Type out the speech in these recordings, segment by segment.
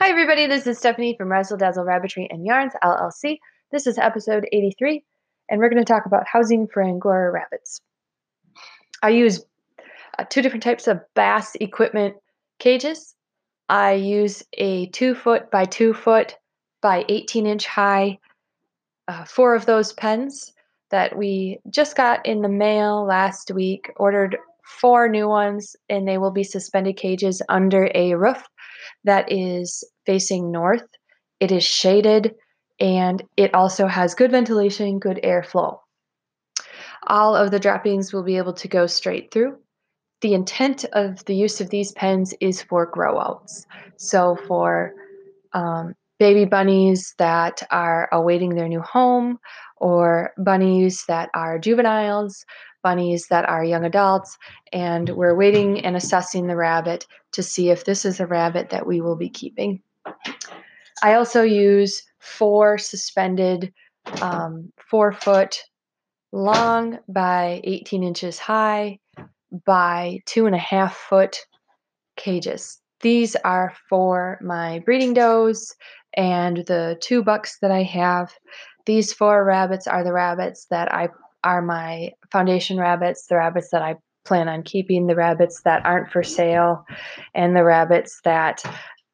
Hi, everybody. This is Stephanie from Razzle Dazzle Rabbitry and Yarns LLC. This is episode 83, and we're going to talk about housing for Angora rabbits. I use uh, two different types of bass equipment cages. I use a two foot by two foot by 18 inch high, uh, four of those pens that we just got in the mail last week. Ordered four new ones, and they will be suspended cages under a roof that is facing north. It is shaded and it also has good ventilation, good airflow. All of the droppings will be able to go straight through. The intent of the use of these pens is for grow outs. So, for um, baby bunnies that are awaiting their new home, or bunnies that are juveniles, bunnies that are young adults, and we're waiting and assessing the rabbit to see if this is a rabbit that we will be keeping. I also use four suspended, um, four foot long by 18 inches high by two and a half foot cages. These are for my breeding does and the two bucks that I have. These four rabbits are the rabbits that I are my foundation rabbits, the rabbits that I plan on keeping, the rabbits that aren't for sale, and the rabbits that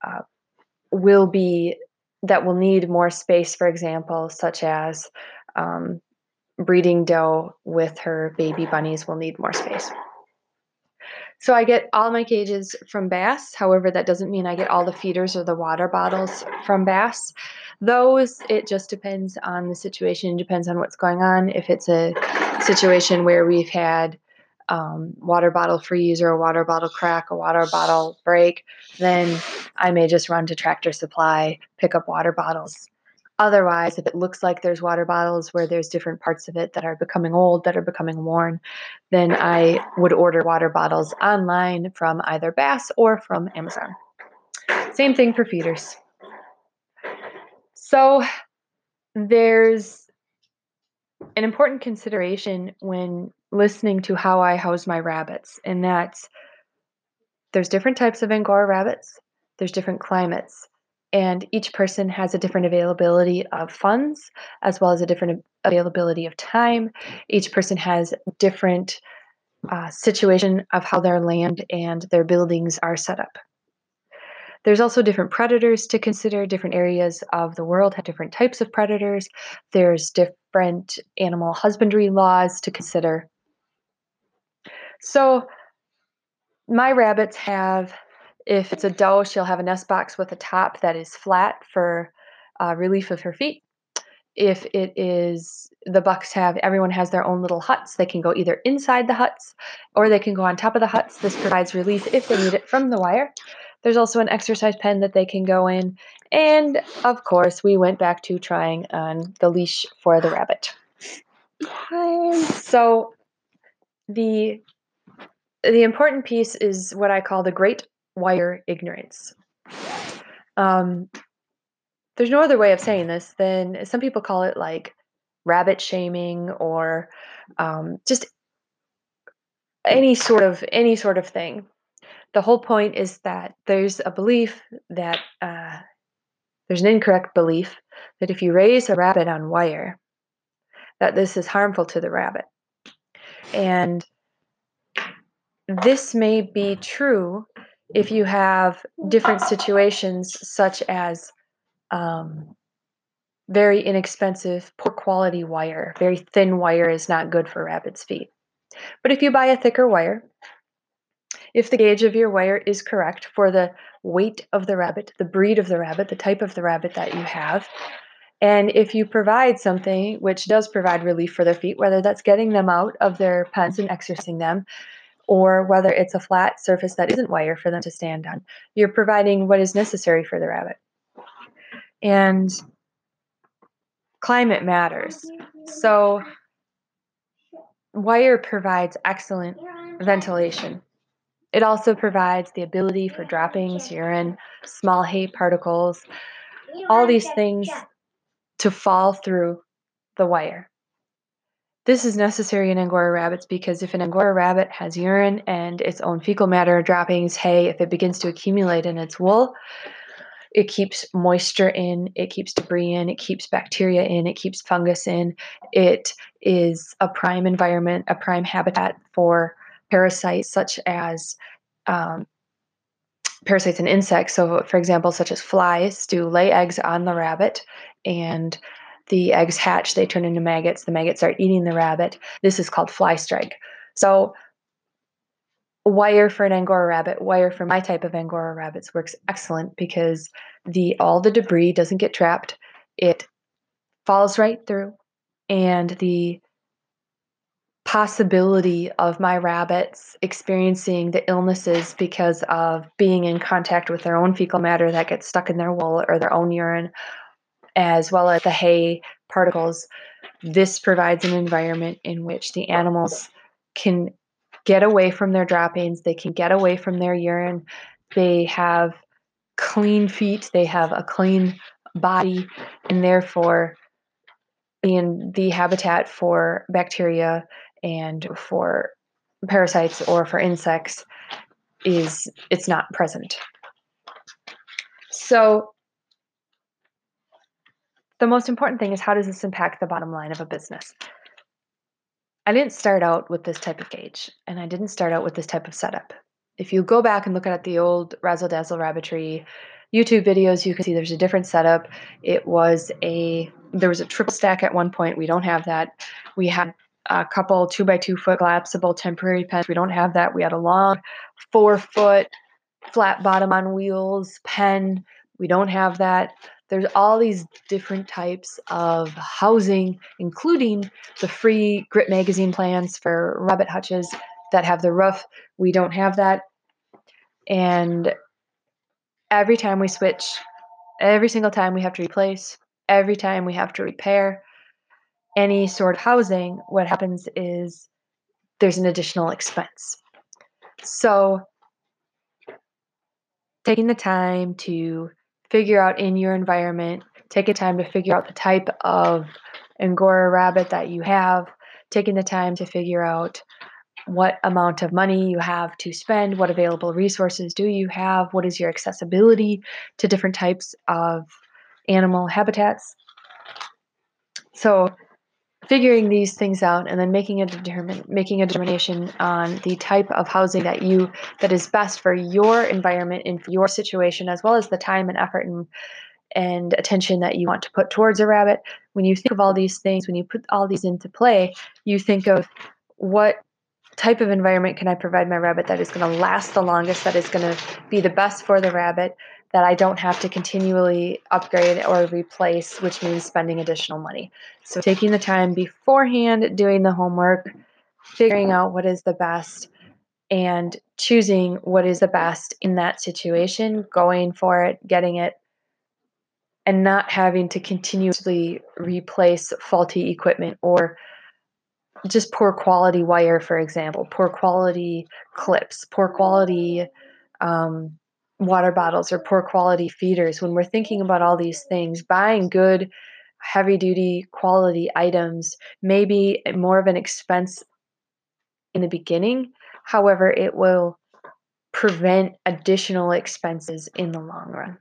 uh, will be that will need more space, for example, such as um, breeding doe with her baby bunnies will need more space. So I get all my cages from Bass. However, that doesn't mean I get all the feeders or the water bottles from Bass. Those, it just depends on the situation, depends on what's going on. If it's a situation where we've had um, water bottle freeze or a water bottle crack, a water bottle break, then I may just run to Tractor Supply, pick up water bottles. Otherwise, if it looks like there's water bottles where there's different parts of it that are becoming old, that are becoming worn, then I would order water bottles online from either Bass or from Amazon. Same thing for feeders. So there's an important consideration when listening to how I house my rabbits, and that's there's different types of Angora rabbits, there's different climates and each person has a different availability of funds as well as a different availability of time. Each person has different uh, situation of how their land and their buildings are set up. There's also different predators to consider. Different areas of the world have different types of predators. There's different animal husbandry laws to consider. So my rabbits have if it's a doe, she'll have a nest box with a top that is flat for uh, relief of her feet. If it is the bucks have everyone has their own little huts. They can go either inside the huts or they can go on top of the huts. This provides relief if they need it from the wire. There's also an exercise pen that they can go in. And of course, we went back to trying on the leash for the rabbit. So the the important piece is what I call the great wire ignorance. Um, there's no other way of saying this than some people call it like rabbit shaming or um, just any sort of any sort of thing. The whole point is that there's a belief that uh, there's an incorrect belief that if you raise a rabbit on wire, that this is harmful to the rabbit. And this may be true if you have different situations such as um, very inexpensive, poor quality wire, very thin wire is not good for rabbit's feet. But if you buy a thicker wire, if the gauge of your wire is correct for the weight of the rabbit, the breed of the rabbit, the type of the rabbit that you have, and if you provide something which does provide relief for their feet, whether that's getting them out of their pens and exercising them, or whether it's a flat surface that isn't wire for them to stand on. You're providing what is necessary for the rabbit. And climate matters. So, wire provides excellent ventilation. It also provides the ability for droppings, urine, small hay particles, all these things to fall through the wire. This is necessary in Angora rabbits because if an Angora rabbit has urine and its own fecal matter droppings, hay, if it begins to accumulate in its wool, it keeps moisture in, it keeps debris in, it keeps bacteria in, it keeps fungus in. It is a prime environment, a prime habitat for parasites such as um, parasites and insects. So, for example, such as flies do lay eggs on the rabbit, and the eggs hatch, they turn into maggots. The maggots start eating the rabbit. This is called fly strike. So, wire for an angora rabbit wire for my type of angora rabbits works excellent because the all the debris doesn't get trapped it falls right through and the possibility of my rabbits experiencing the illnesses because of being in contact with their own fecal matter that gets stuck in their wool or their own urine as well as the hay particles this provides an environment in which the animals can get away from their droppings, they can get away from their urine. They have clean feet, they have a clean body, and therefore in the habitat for bacteria and for parasites or for insects is it's not present. So the most important thing is how does this impact the bottom line of a business? I didn't start out with this type of cage, and I didn't start out with this type of setup. If you go back and look at the old Razzle Dazzle Rabbitry YouTube videos, you can see there's a different setup. It was a there was a triple stack at one point. We don't have that. We had a couple two by two foot collapsible temporary pens. We don't have that. We had a long four foot flat bottom on wheels pen. We don't have that there's all these different types of housing, including the free Grit Magazine plans for rabbit hutches that have the roof. We don't have that. And every time we switch, every single time we have to replace, every time we have to repair any sort of housing, what happens is there's an additional expense. So, taking the time to figure out in your environment, take a time to figure out the type of Angora rabbit that you have, taking the time to figure out what amount of money you have to spend, what available resources do you have, what is your accessibility to different types of animal habitats. So, figuring these things out and then making a determine making a determination on the type of housing that you that is best for your environment and your situation as well as the time and effort and and attention that you want to put towards a rabbit. When you think of all these things when you put all these into play you think of what type of environment can i provide my rabbit that is going to last the longest that is going to be the best for the rabbit that I don't have to continually upgrade or replace, which means spending additional money. So, taking the time beforehand, doing the homework, figuring out what is the best, and choosing what is the best in that situation, going for it, getting it, and not having to continuously replace faulty equipment or just poor quality wire, for example, poor quality clips, poor quality um, water bottles or poor quality feeders, when we're thinking about all these things, buying good, heavy duty quality items may be more of an expense in the beginning. However, it will prevent additional expenses in the long run.